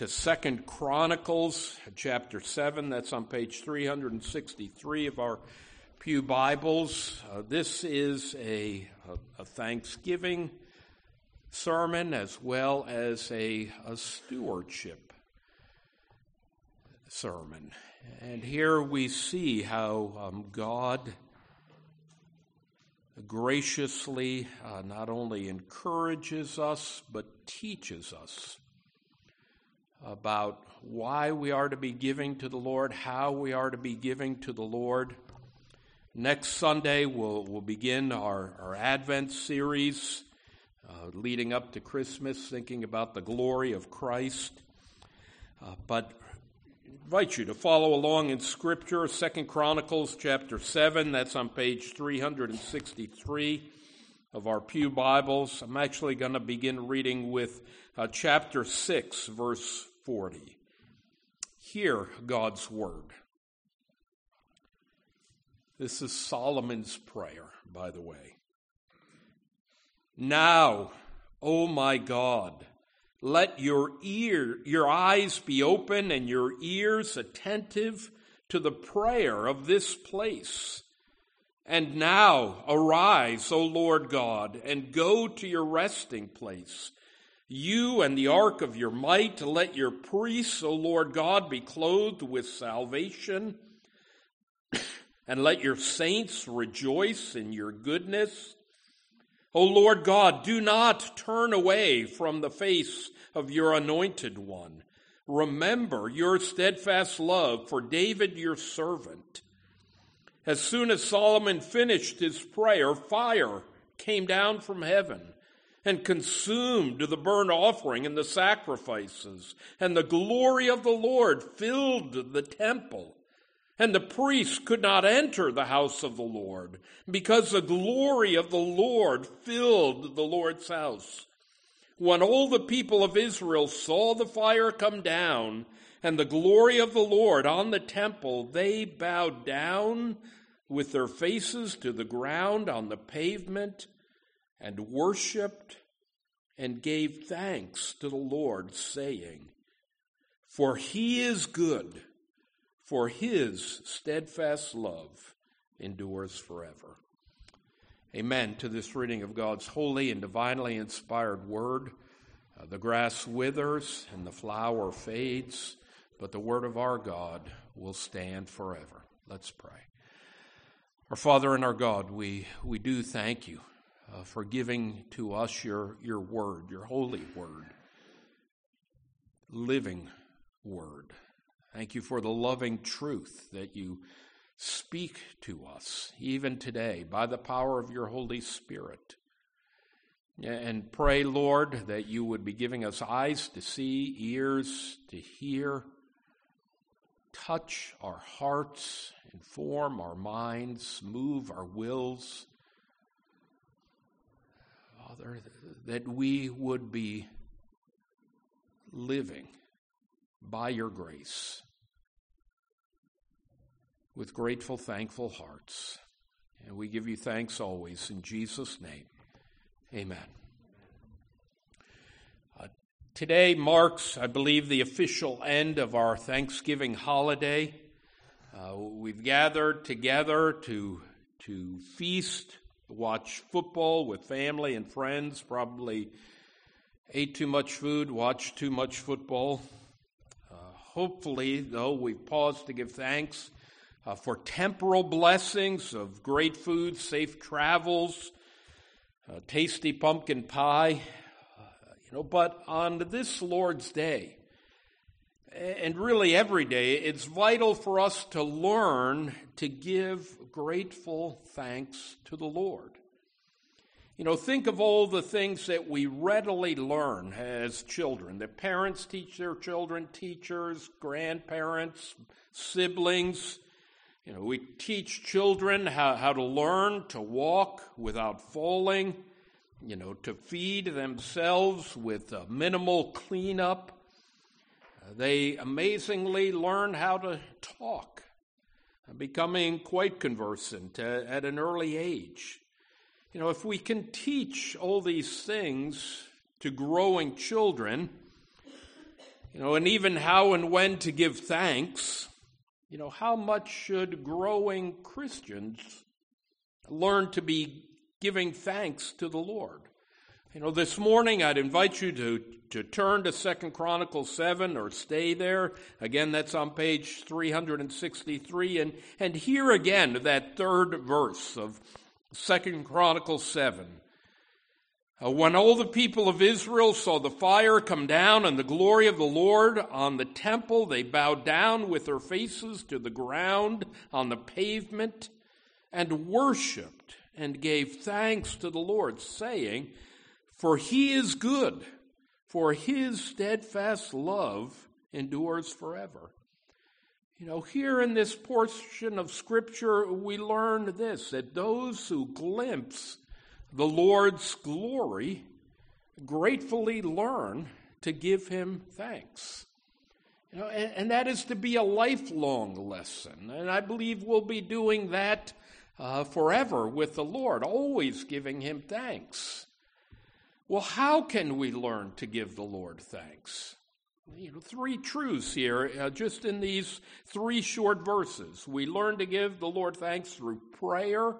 to Second Chronicles chapter 7. That's on page 363 of our Pew Bibles. Uh, this is a, a, a, Thanksgiving sermon as well as a, a stewardship sermon. And here we see how um, God graciously uh, not only encourages us, but teaches us about why we are to be giving to the Lord, how we are to be giving to the Lord. Next Sunday, we'll, we'll begin our, our Advent series uh, leading up to Christmas, thinking about the glory of Christ. Uh, but invite you to follow along in Scripture, Second Chronicles chapter 7. That's on page 363 of our Pew Bibles. I'm actually going to begin reading with uh, chapter 6, verse 40. Hear God's word. This is Solomon's prayer, by the way. Now, O oh my God, let your ear, your eyes be open and your ears attentive to the prayer of this place. And now arise, O Lord God, and go to your resting place. You and the ark of your might, let your priests, O Lord God, be clothed with salvation. and let your saints rejoice in your goodness. O Lord God, do not turn away from the face of your anointed one. Remember your steadfast love for David your servant. As soon as Solomon finished his prayer, fire came down from heaven and consumed the burnt offering and the sacrifices, and the glory of the Lord filled the temple. And the priests could not enter the house of the Lord because the glory of the Lord filled the Lord's house. When all the people of Israel saw the fire come down and the glory of the Lord on the temple, they bowed down with their faces to the ground on the pavement and worshiped and gave thanks to the Lord, saying, For he is good for his steadfast love endures forever. Amen to this reading of God's holy and divinely inspired word. Uh, the grass withers and the flower fades, but the word of our God will stand forever. Let's pray. Our Father and our God, we, we do thank you uh, for giving to us your, your word, your holy word, living word. Thank you for the loving truth that you speak to us, even today, by the power of your Holy Spirit. And pray, Lord, that you would be giving us eyes to see, ears to hear, touch our hearts, inform our minds, move our wills. Father, that we would be living by your grace with grateful, thankful hearts. And we give you thanks always in Jesus' name. Amen. Uh, today marks, I believe, the official end of our Thanksgiving holiday. Uh, we've gathered together to, to feast, watch football with family and friends, probably ate too much food, watched too much football. Hopefully, though, we've paused to give thanks uh, for temporal blessings of great food, safe travels, uh, tasty pumpkin pie, uh, you know, but on this Lord's Day, and really every day, it's vital for us to learn to give grateful thanks to the Lord. You know, think of all the things that we readily learn as children. That parents teach their children, teachers, grandparents, siblings. You know, we teach children how, how to learn to walk without falling, you know, to feed themselves with minimal cleanup. They amazingly learn how to talk, becoming quite conversant at an early age. You know, if we can teach all these things to growing children, You know, and even how and when to give thanks. You know, how much should growing Christians learn to be giving thanks to the Lord? You know, this morning I'd invite you to, to turn to Second Chronicles 7 or stay there. Again, that's on page 363. And, and hear again that third verse of Second Chronicles 7. Uh, when all the people of Israel saw the fire come down and the glory of the Lord on the temple, they bowed down with their faces to the ground on the pavement and worshiped and gave thanks to the Lord, saying, for he is good, for his steadfast love endures forever. You know, here in this portion of Scripture, we learn this that those who glimpse the Lord's glory gratefully learn to give him thanks. You know, and, and that is to be a lifelong lesson. And I believe we'll be doing that uh, forever with the Lord, always giving him thanks. Well, how can we learn to give the Lord thanks? You know, three truths here, uh, just in these three short verses. We learn to give the Lord thanks through prayer.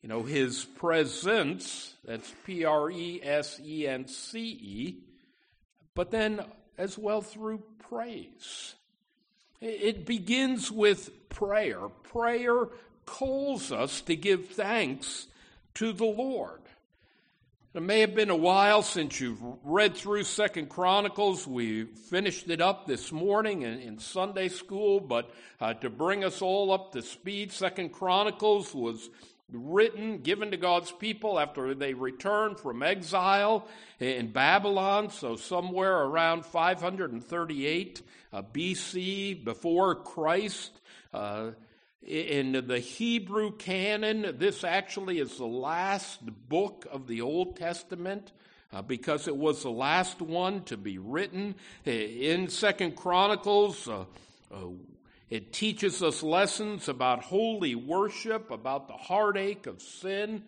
You know, His presence, that's P R E S E N C E, but then as well through praise. It begins with prayer. Prayer calls us to give thanks to the Lord. It may have been a while since you've read through Second Chronicles. We finished it up this morning in, in Sunday school, but uh, to bring us all up to speed, Second Chronicles was written, given to God's people after they returned from exile in Babylon, so somewhere around 538 uh, BC, before Christ. Uh, in the Hebrew canon, this actually is the last book of the Old Testament. Uh, because it was the last one to be written in second chronicles uh, uh, it teaches us lessons about holy worship about the heartache of sin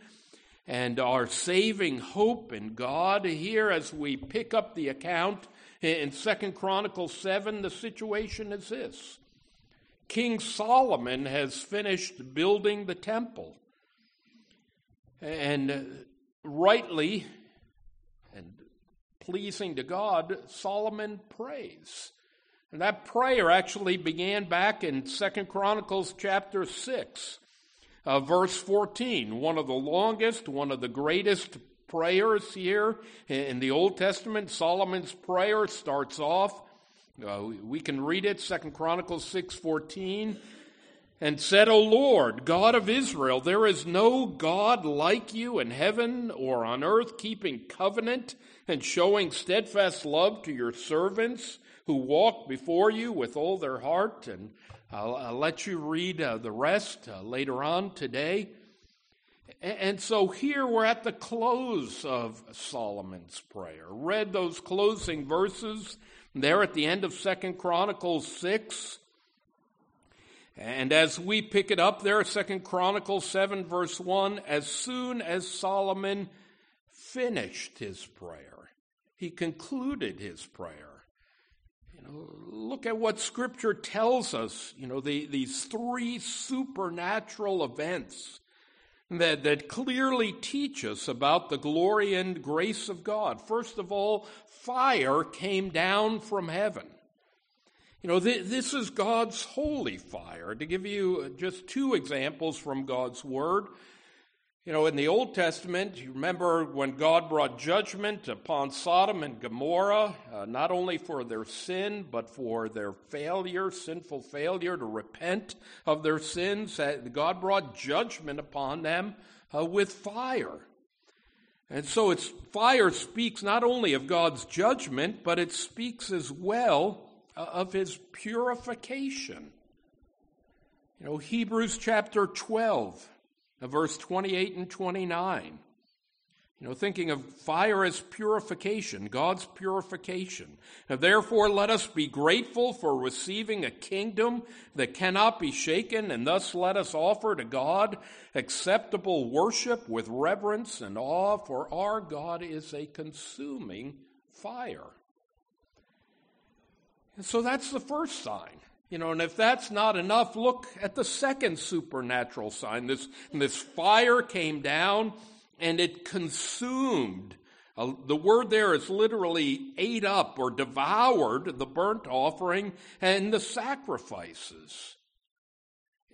and our saving hope in god here as we pick up the account in second chronicles 7 the situation is this King Solomon has finished building the temple. And rightly and pleasing to God, Solomon prays. And that prayer actually began back in Second Chronicles chapter 6, uh, verse 14. One of the longest, one of the greatest prayers here in the Old Testament. Solomon's prayer starts off uh, we can read it, Second Chronicles 6:14, and said, "O Lord, God of Israel, there is no God like you in heaven or on earth, keeping covenant and showing steadfast love to your servants who walk before you with all their heart." And I'll, I'll let you read uh, the rest uh, later on today. And so here we're at the close of Solomon's prayer. Read those closing verses there at the end of Second Chronicles 6. And as we pick it up there, Second Chronicles 7, verse 1, as soon as Solomon finished his prayer, he concluded his prayer. You know, look at what Scripture tells us, you know, the, these three supernatural events that, that clearly teach us about the glory and grace of God. First of all, fire came down from heaven. You know, th- this is God's holy fire. To give you just two examples from God's Word, you know, in the Old Testament, you remember when God brought judgment upon Sodom and Gomorrah, uh, not only for their sin, but for their failure, sinful failure to repent of their sins. Uh, God brought judgment upon them uh, with fire. And so it's fire speaks not only of God's judgment, but it speaks as well uh, of his purification. You know, Hebrews chapter 12 verse 28 and 29. You know, thinking of fire as purification, God's purification. Therefore, let us be grateful for receiving a kingdom that cannot be shaken, and thus let us offer to God acceptable worship with reverence and awe, for our God is a consuming fire. And So that's the first sign. You know, and if that's not enough, look at the second supernatural sign. This, this fire came down and it consumed. Uh, the word there is literally ate up or devoured the burnt offering and the sacrifices.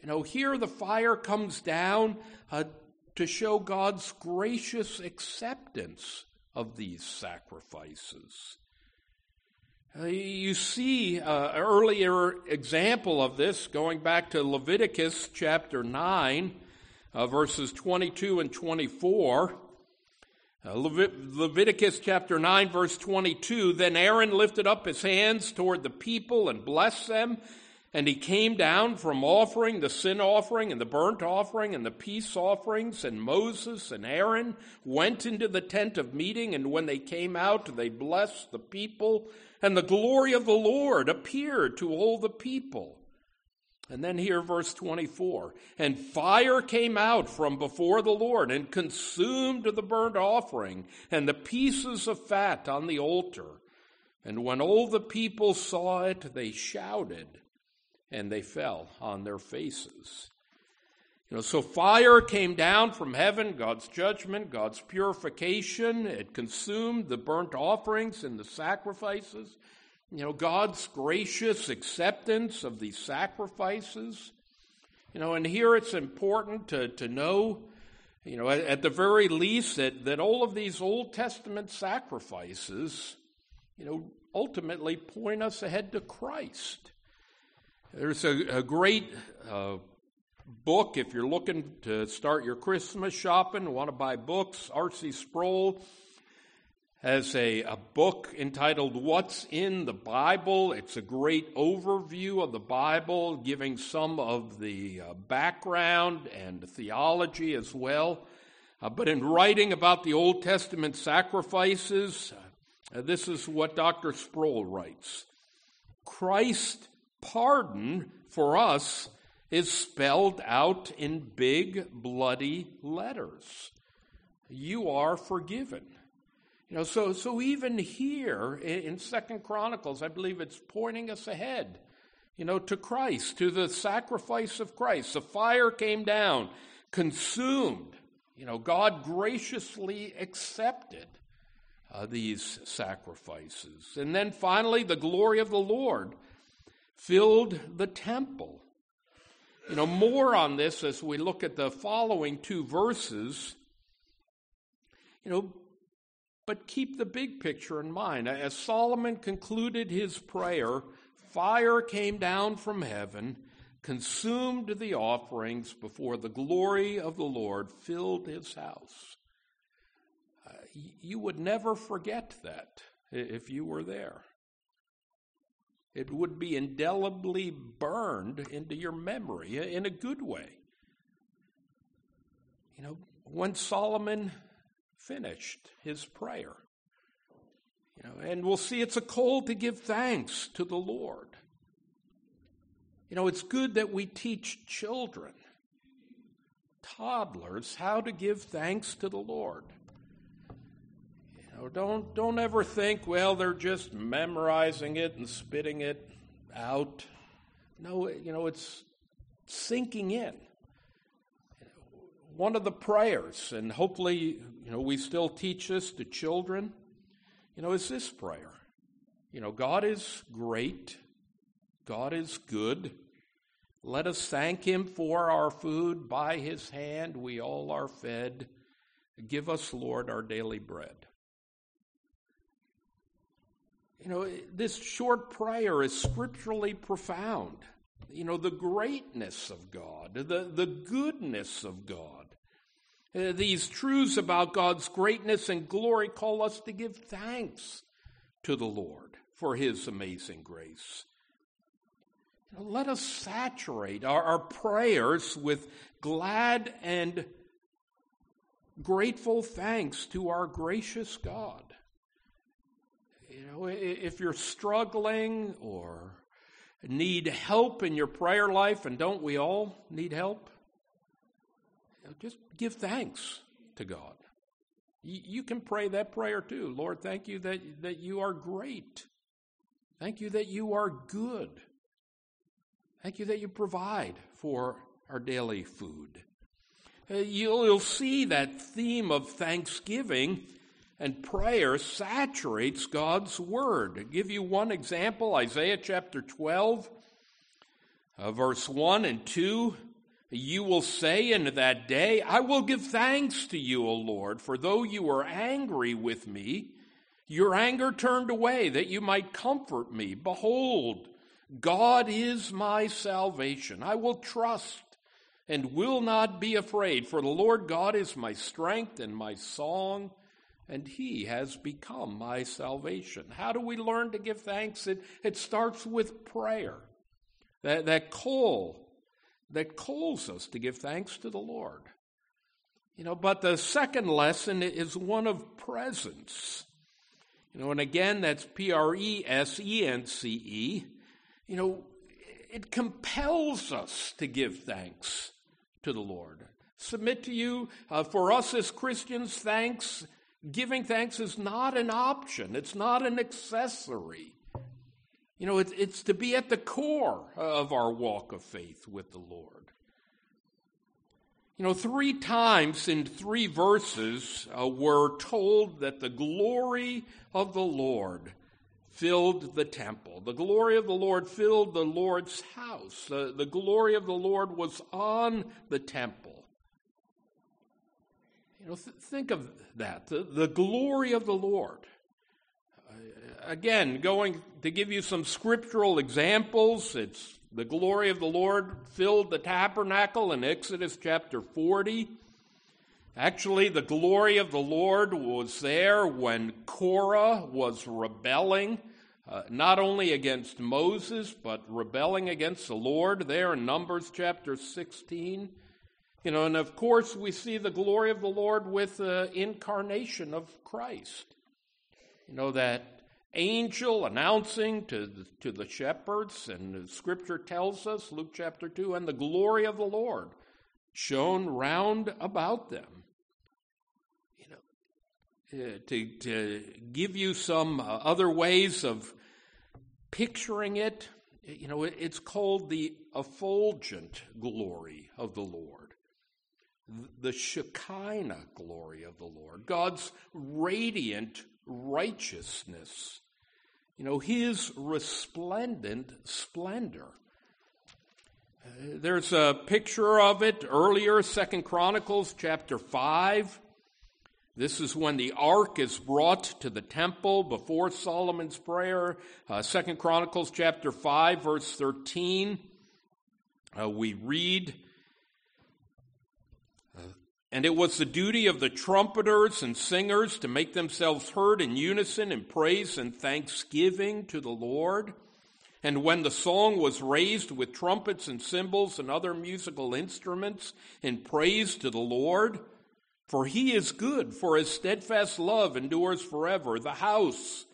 You know, here the fire comes down uh, to show God's gracious acceptance of these sacrifices. Uh, you see an uh, earlier example of this going back to Leviticus chapter 9, uh, verses 22 and 24. Uh, Leviticus chapter 9, verse 22 Then Aaron lifted up his hands toward the people and blessed them. And he came down from offering the sin offering and the burnt offering and the peace offerings. And Moses and Aaron went into the tent of meeting. And when they came out, they blessed the people. And the glory of the Lord appeared to all the people. And then here, verse 24 And fire came out from before the Lord and consumed the burnt offering and the pieces of fat on the altar. And when all the people saw it, they shouted and they fell on their faces. You know, so fire came down from heaven, God's judgment, God's purification. It consumed the burnt offerings and the sacrifices. You know, God's gracious acceptance of these sacrifices. You know, and here it's important to, to know, you know, at, at the very least, that, that all of these Old Testament sacrifices, you know, ultimately point us ahead to Christ. There's a, a great uh, book if you're looking to start your Christmas shopping, want to buy books. R.C. Sproul has a, a book entitled What's in the Bible. It's a great overview of the Bible, giving some of the uh, background and theology as well. Uh, but in writing about the Old Testament sacrifices, uh, this is what Dr. Sproul writes Christ pardon for us is spelled out in big bloody letters. You are forgiven. You know, so so even here in Second Chronicles, I believe it's pointing us ahead, you know, to Christ, to the sacrifice of Christ. The fire came down, consumed. You know, God graciously accepted uh, these sacrifices. And then finally, the glory of the Lord filled the temple. You know, more on this as we look at the following two verses. You know, but keep the big picture in mind. As Solomon concluded his prayer, fire came down from heaven, consumed the offerings before the glory of the Lord filled his house. Uh, you would never forget that if you were there. It would be indelibly burned into your memory in a good way. You know, when Solomon finished his prayer, you know, and we'll see it's a call to give thanks to the Lord. You know, it's good that we teach children, toddlers, how to give thanks to the Lord don't, don't ever think, well, they're just memorizing it and spitting it out. No, you know, it's sinking in. One of the prayers, and hopefully, you know, we still teach this to children, you know, is this prayer. You know, God is great. God is good. Let us thank him for our food. By his hand we all are fed. Give us, Lord, our daily bread. You know, this short prayer is scripturally profound. You know, the greatness of God, the, the goodness of God. Uh, these truths about God's greatness and glory call us to give thanks to the Lord for his amazing grace. Let us saturate our, our prayers with glad and grateful thanks to our gracious God. You know, if you're struggling or need help in your prayer life, and don't we all need help? You know, just give thanks to God. You, you can pray that prayer too. Lord, thank you that, that you are great. Thank you that you are good. Thank you that you provide for our daily food. Uh, you'll, you'll see that theme of thanksgiving and prayer saturates God's word. Give you one example, Isaiah chapter 12, uh, verse 1 and 2. You will say in that day, I will give thanks to you, O Lord, for though you were angry with me, your anger turned away that you might comfort me. Behold, God is my salvation. I will trust and will not be afraid, for the Lord God is my strength and my song, and he has become my salvation. How do we learn to give thanks? It, it starts with prayer. That, that call that calls us to give thanks to the Lord. You know, but the second lesson is one of presence. You know, and again, that's P R E S E N C E. You know, it compels us to give thanks to the Lord. Submit to you, uh, for us as Christians, thanks, giving thanks is not an option, it's not an accessory. You know, it's, it's to be at the core of our walk of faith with the Lord. You know, three times in three verses, uh, we're told that the glory of the Lord filled the temple. The glory of the Lord filled the Lord's house. Uh, the glory of the Lord was on the temple. You know, th- think of that. The, the glory of the Lord again, going to give you some scriptural examples. It's the glory of the Lord filled the tabernacle in Exodus chapter 40. Actually, the glory of the Lord was there when Korah was rebelling, uh, not only against Moses, but rebelling against the Lord there in Numbers chapter 16. You know, and of course, we see the glory of the Lord with the incarnation of Christ. You know, that angel announcing to the, to the shepherds, and scripture tells us, Luke chapter 2, and the glory of the Lord shone round about them. You know, uh, to, to give you some uh, other ways of picturing it, you know, it's called the effulgent glory of the Lord. The Shekinah glory of the Lord, God's radiant righteousness. You know, his resplendent splendor. Uh, there's a picture of it earlier, Second Chronicles chapter 5. This is when the ark is brought to the temple before Solomon's prayer. Uh, Second Chronicles chapter 5, verse 13. Uh, we read, and it was the duty of the trumpeters and singers to make themselves heard in unison in praise and thanksgiving to the Lord. And when the song was raised with trumpets and cymbals and other musical instruments in praise to the Lord, for he is good, for his steadfast love endures forever. The house,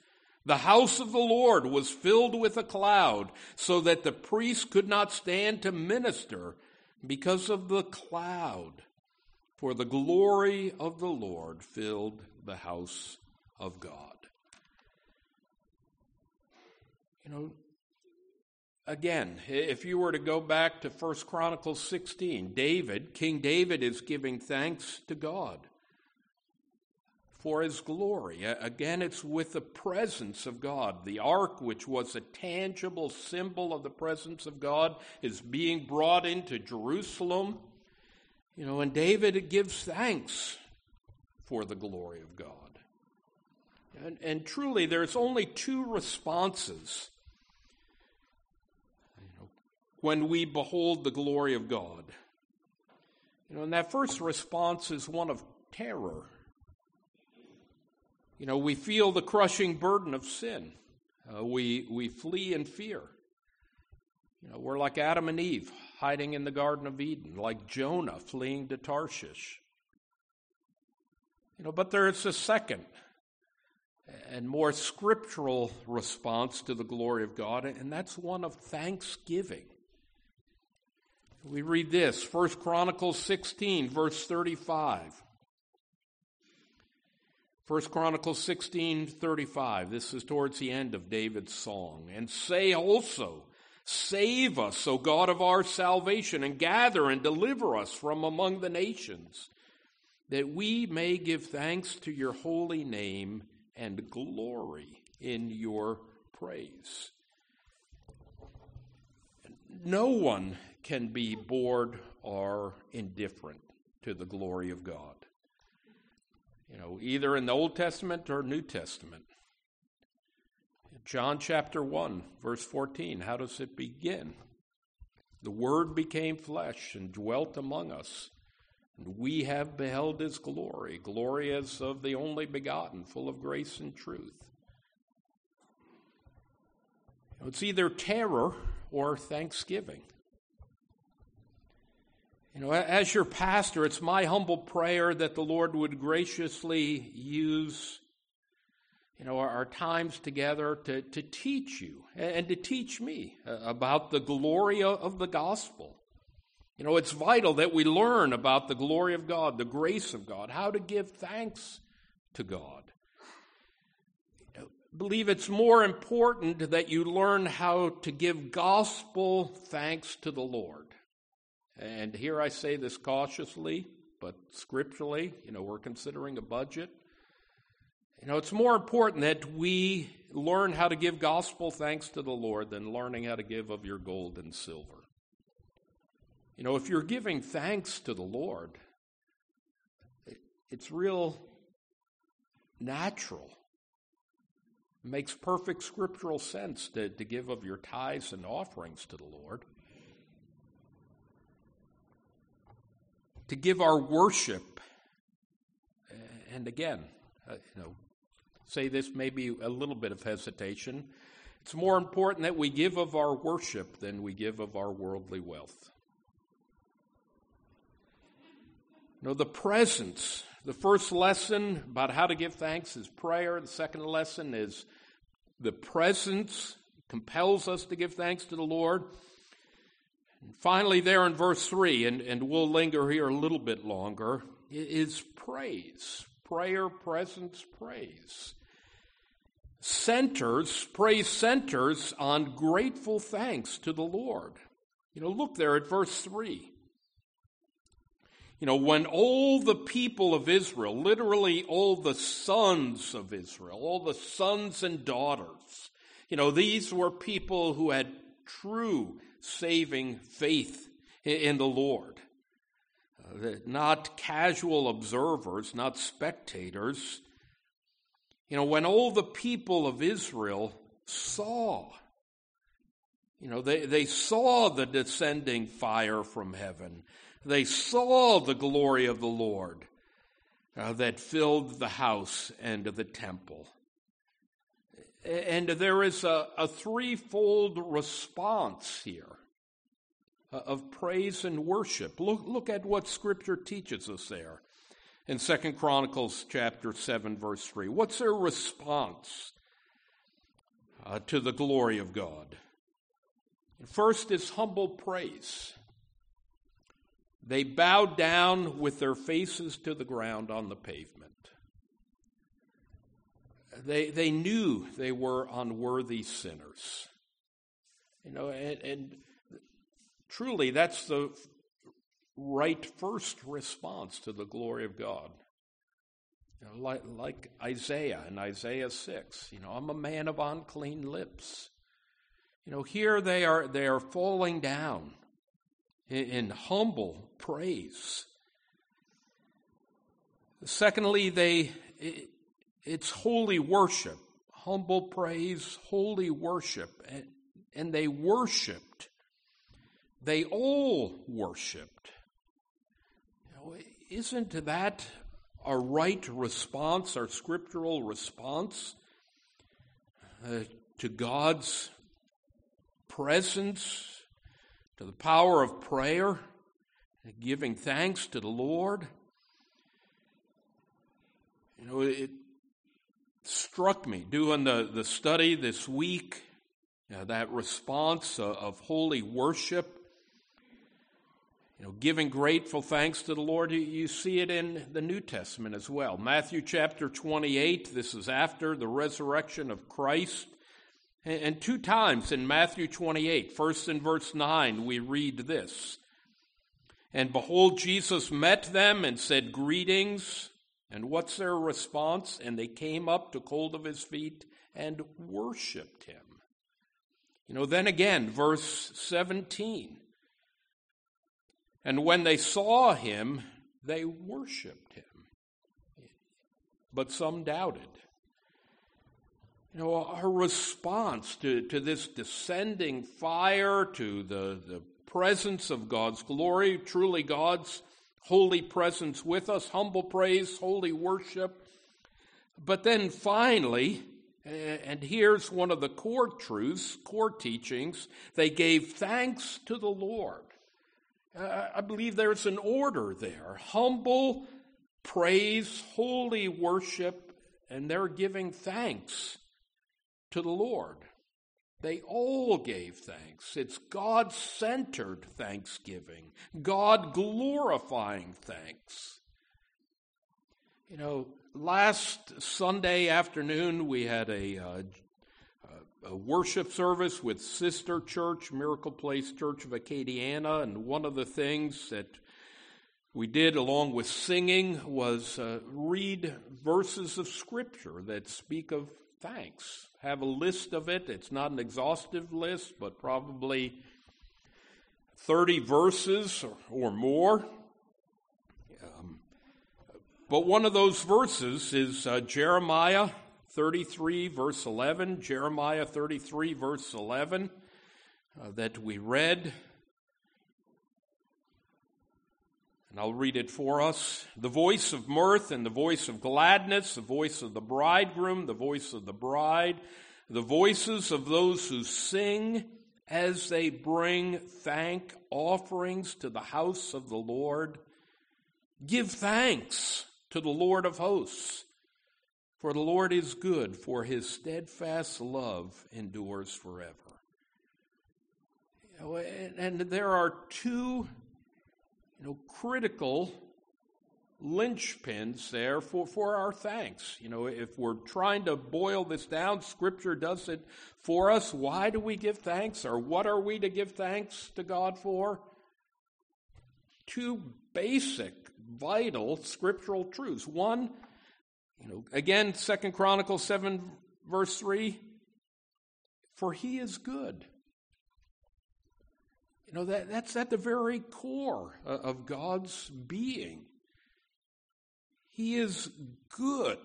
the house of the Lord was filled with a cloud, so that the priests could not stand to minister because of the cloud. For the glory of the Lord filled the house of God. You know, again, if you were to go back to 1 Chronicles 16, David, King David is giving thanks to God for his glory. Again, it's with the presence of God. The ark, which was a tangible symbol of the presence of God, is being brought into Jerusalem. You know, and David gives thanks for the glory of God. And, and truly, there's only two responses you know, when we behold the glory of God. You know, and that first response is one of terror. You know, we feel the crushing burden of sin. Uh, we, we flee in fear. You know, we're like Adam and Eve, hiding in the Garden of Eden, like Jonah fleeing to Tarshish. You know, but there's a second and more scriptural response to the glory of God, and that's one of thanksgiving. We read this, 1 Chronicles 16, verse 35. First Chronicles 16:35 this is towards the end of David's song and say also save us O God of our salvation and gather and deliver us from among the nations that we may give thanks to your holy name and glory in your praise no one can be bored or indifferent to the glory of God you know, either in the Old Testament or New Testament. John chapter 1, verse 14, how does it begin? The Word became flesh and dwelt among us, and we have beheld his glory, glory as of the only begotten, full of grace and truth. It's either terror or thanksgiving. You know, as your pastor, it's my humble prayer that the Lord would graciously use, you know, our, our times together to, to teach you and to teach me uh, about the glory of the gospel. You know, it's vital that we learn about the glory of God, the grace of God, how to give thanks to God. I believe it's more important that you learn how to give gospel thanks to the Lord. And here I say this cautiously, but scripturally, you know, we're considering a budget. You know, it's more important that we learn how to give gospel thanks to the Lord than learning how to give of your gold and silver. You know, if you're giving thanks to the Lord, it's real natural. It makes perfect scriptural sense to, to give of your tithes and offerings to the Lord. to give our worship. And again, uh, you know, say this maybe a little bit of hesitation. It's more important that we give of our worship than we give of our worldly wealth. Know, the presence. The first lesson about how to give thanks is prayer. The second lesson is the presence compels us to give thanks to the Lord. And finally, there in verse 3, and, and we'll linger here a little bit longer, is praise. Prayer, presence, praise. Centers, praise centers on grateful thanks to the Lord. You know, look there at verse 3. You know, when all the people of Israel, literally all the sons of Israel, all the sons and daughters, you know, these were people who had true saving faith in the Lord. Not casual observers, not spectators. You know, when all the people of Israel saw, you know, they, they saw the descending fire from heaven, they saw the glory of the Lord uh, that filled the house and the temple. And there is a, a threefold response here of praise and worship. Look, look at what Scripture teaches us there in Second Chronicles chapter 7, verse 3. What's their response uh, to the glory of God? First is humble praise. They bowed down with their faces to the ground on the pavement. They, they knew they were unworthy sinners. You know, and, and truly that's the right first response to the glory of God. You know, like, like Isaiah in Isaiah 6, you know, I'm a man of unclean lips. You know, here they are, they are falling down in, in humble praise. Secondly, they, it's holy worship, humble praise, holy worship. And, and they worshiped. They all worshiped. You know, isn't that a right response, our scriptural response uh, to God's presence, to the power of prayer, giving thanks to the Lord? You know, it, struck me doing the, the study this week, that response of holy worship. Know, giving grateful thanks to the Lord, you, see it in the New Testament as well. Matthew chapter 28, this is after the resurrection of Christ. And, and two times in Matthew 28, first in verse 9, we read this. And behold, Jesus met them and said, Greetings. And what's their response? And they came up, took hold of his feet, and worshiped him. You know, then again, verse 17. And when they saw him, they worshiped him. But some doubted. You know, our response to, to this descending fire, to the, the presence of God's glory, truly God's holy presence with us, humble praise, holy worship. But then finally, and here's one of the core truths, core teachings. They gave thanks to the Lord. I believe there's an order there humble praise, holy worship, and they're giving thanks to the Lord. They all gave thanks. It's God centered thanksgiving, God glorifying thanks. You know, last Sunday afternoon, we had a, uh, a, worship service with Sister Church, Miracle Place Church of Acadiana, and one of the things that we did along with singing was uh, read verses of Scripture that speak of thanks. Have a list of it. It's not an exhaustive list, but probably 30 verses or, or more. But one of those verses is uh, Jeremiah 33, verse 11. Jeremiah 33, verse 11, uh, that we read. And I'll read it for us. The voice of mirth and the voice of gladness, the voice of the bridegroom, the voice of the bride, the voices of those who sing as they bring thank offerings to the house of the Lord. Give thanks to the Lord of hosts. For the Lord is good, for his steadfast love endures forever. You know, and, and there are two you know, critical linchpins there for, for our thanks. You know, if we're trying to boil this down, Scripture does it for us. Why do we give thanks, or what are we to give thanks to God for? Two basic vital scriptural truths. One, you know, again, Second Chronicles 7, verse 3, for he is good. You know, that, that's at the very core of God's being. He is good.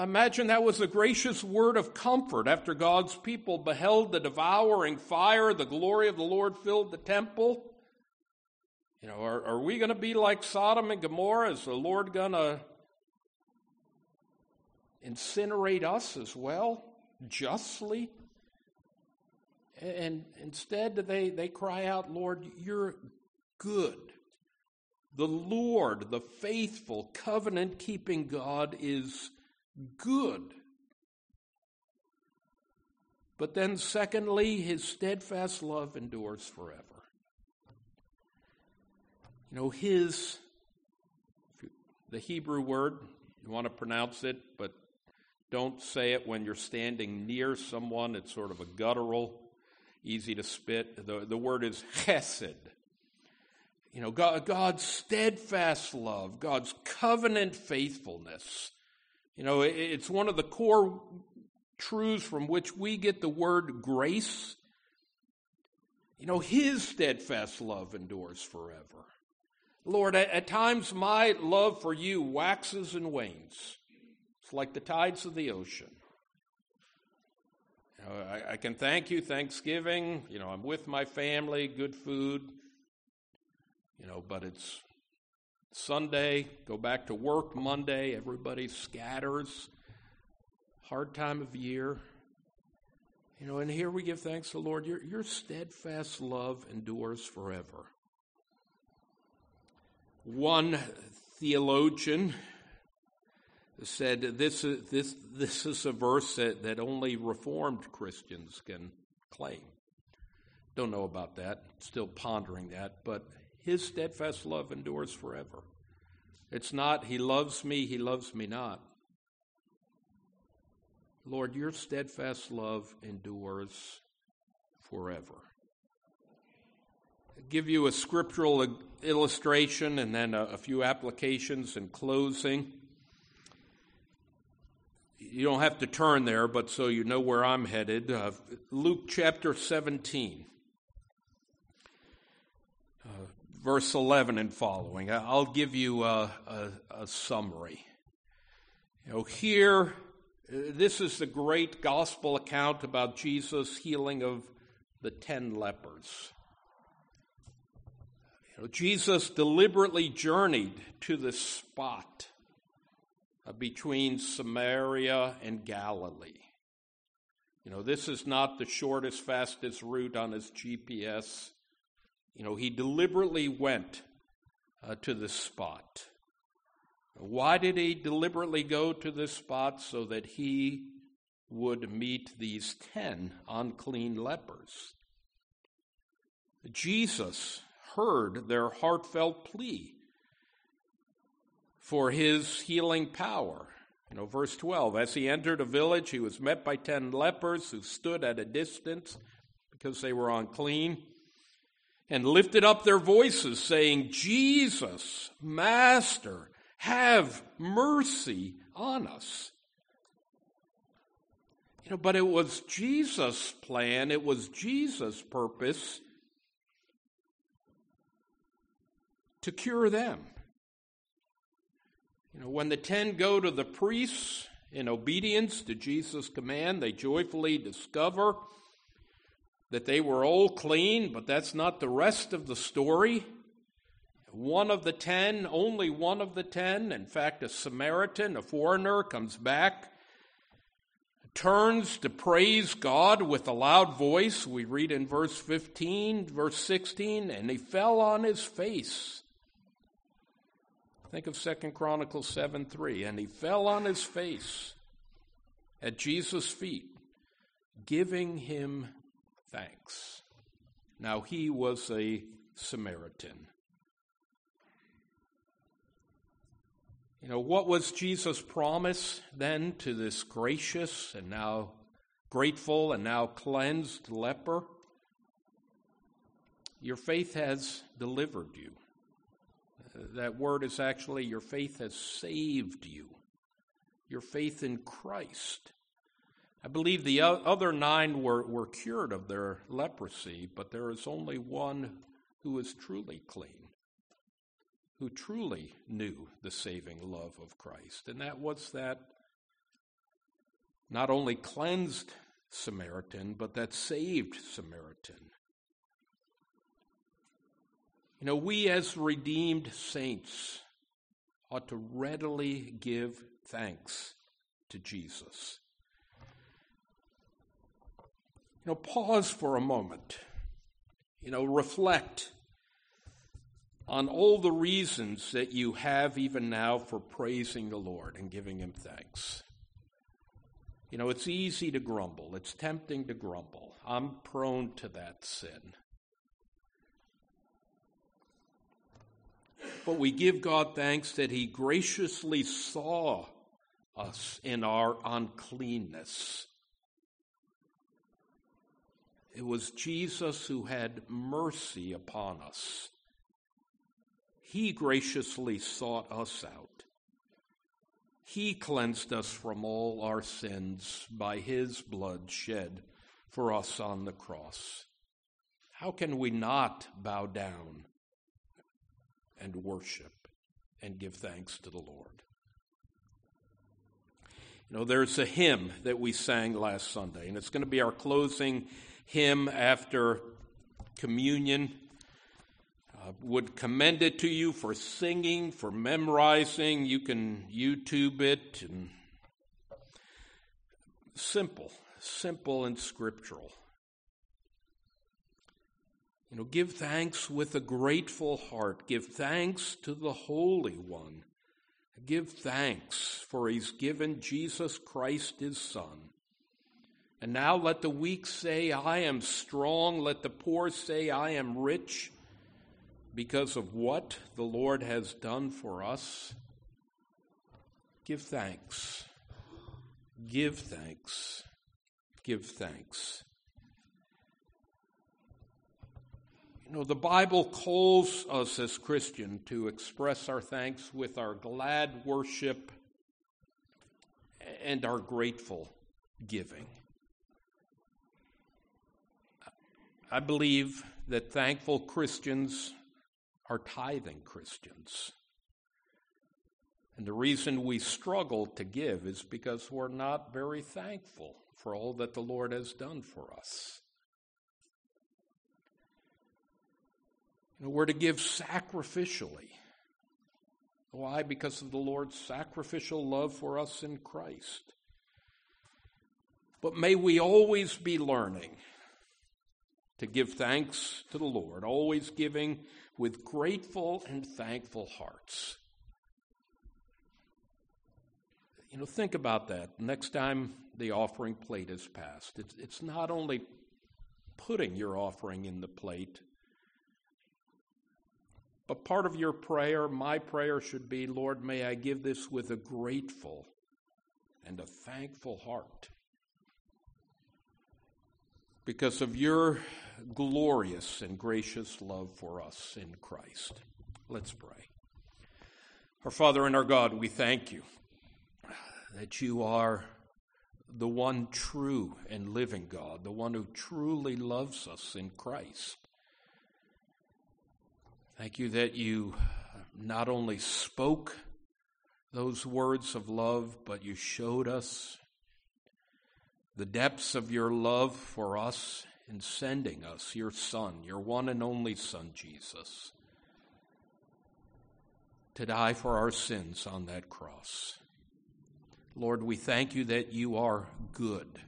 Imagine that was a gracious word of comfort after God's people beheld the devouring fire, the glory of the Lord filled the temple. You know, are, are we going to be like Sodom and Gomorrah? Is the Lord going to incinerate us as well, justly? And instead, they, they cry out, Lord, you're good. The Lord, the faithful, covenant keeping God, is good. But then, secondly, his steadfast love endures forever. You know, his, the Hebrew word, you want to pronounce it, but don't say it when you're standing near someone. It's sort of a guttural, easy to spit. The, the word is chesed. You know, God, God's steadfast love, God's covenant faithfulness. You know, it, it's one of the core truths from which we get the word grace. You know, His steadfast love endures forever. Lord, at, at times my love for you waxes and wanes. Like the tides of the ocean. You know, I, I can thank you, Thanksgiving. You know, I'm with my family, good food. You know, but it's Sunday, go back to work Monday, everybody scatters. Hard time of year. You know, and here we give thanks to the Lord. Your, your steadfast love endures forever. One theologian said this is, this, this is a verse that, that only Reformed Christians can claim. Don't know about that. Still pondering that. But his steadfast love endures forever. It's not, he loves me, he loves me not. Lord, your steadfast love endures forever. I'll give you a scriptural illustration and then a, a few applications in closing. You don't have to turn there, but so you know where I'm headed. Uh, Luke chapter 17 verse 11 and following. I'll give you a, a, a summary. You know, here, uh, this is the great gospel account about Jesus' healing of the ten lepers. You know, Jesus deliberately journeyed to the spot uh, between Samaria and Galilee. You know, this is not the shortest, fastest route on his GPS. You know, he deliberately went uh, to this spot. Why did he deliberately go to this spot? So that he would meet these ten unclean lepers. Jesus heard their heartfelt plea for his healing power. You know, verse 12 As he entered a village, he was met by ten lepers who stood at a distance because they were unclean and lifted up their voices, saying, Jesus, Master, have mercy on us. You know, but it was Jesus' plan, it was Jesus' purpose to cure them. You know, when the ten go to the priests in obedience to Jesus' command, they joyfully discover that they were all clean, but that's not the rest of the story. One of the ten, only one of the ten, in fact, a Samaritan, a foreigner, comes back, turns to praise God with a loud voice. We read in verse 15, verse 16, and he fell on his face. Think of Second Chronicles 7 3. And he fell on his face at Jesus' feet, giving him thanks. Now he was a Samaritan. You know, what was Jesus' promise then to this gracious and now grateful and now cleansed leper? Your faith has delivered you. That word is actually your faith has saved you. Your faith in Christ I believe the other nine were, were cured of their leprosy, but there is only one who is truly clean, who truly knew the saving love of Christ. And that was that not only cleansed Samaritan, but that saved Samaritan. You know, we as redeemed saints ought to readily give thanks to Jesus. You know, pause for a moment. You know, reflect on all the reasons that you have even now for praising the Lord and giving Him thanks. You know, it's easy to grumble, it's tempting to grumble. I'm prone to that sin. But we give God thanks that He graciously saw us in our uncleanness it was Jesus who had mercy upon us. He graciously sought us out. He cleansed us from all our sins by his blood shed for us on the cross. How can we not bow down and worship and give thanks to the Lord? You know, there's a hymn that we sang last Sunday, and it's going to be our closing hymn after communion. Uh, would commend it to you for singing, for memorizing. You can YouTube it and simple, simple and scriptural. You know, give thanks with a grateful heart. Give thanks to the Holy One. Give thanks for He's given Jesus Christ His Son And now let the weak say, I am strong. Let the poor say, I am rich because of what the Lord has done for us. Give thanks. Give thanks. Give thanks. Know, the Bible calls us as Christian to express our thanks with our glad worship and our grateful giving. I believe that thankful Christians are tithing Christians. And the reason we struggle to give is because we're not very thankful for all that the Lord has done for us. Know, we're to give sacrificially. Why? Because of the Lord's sacrificial love for us in Christ. But may we always be learning to give thanks to the Lord, always giving with grateful and thankful hearts. You know, think about that. Next time the offering plate is passed, it's, it's not only putting your offering in the plate, but part of your prayer, my prayer should be Lord, may I give this with a grateful and a thankful heart because of your glorious and gracious love for us in Christ. Let's pray. Our Father and our God, we thank you that you are the one true and living God, the one who truly loves us in Christ. Thank you that you not only spoke those words of love, but you showed us the depths of your love for us in sending us your Son, your one and only Son, Jesus, to die for our sins on that cross. Lord, we thank you that you are good.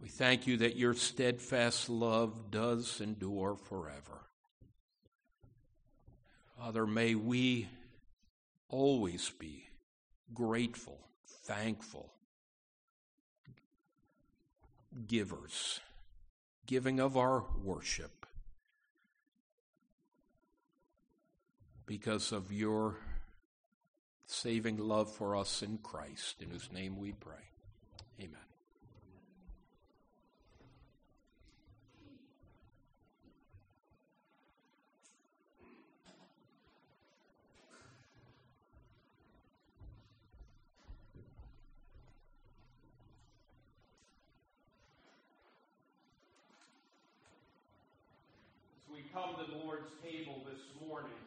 We thank you that your steadfast love does endure forever. Father, may we always be grateful, thankful givers, giving of our worship because of your saving love for us in Christ, in whose name we pray. Amen. Come to the Lord's table this morning,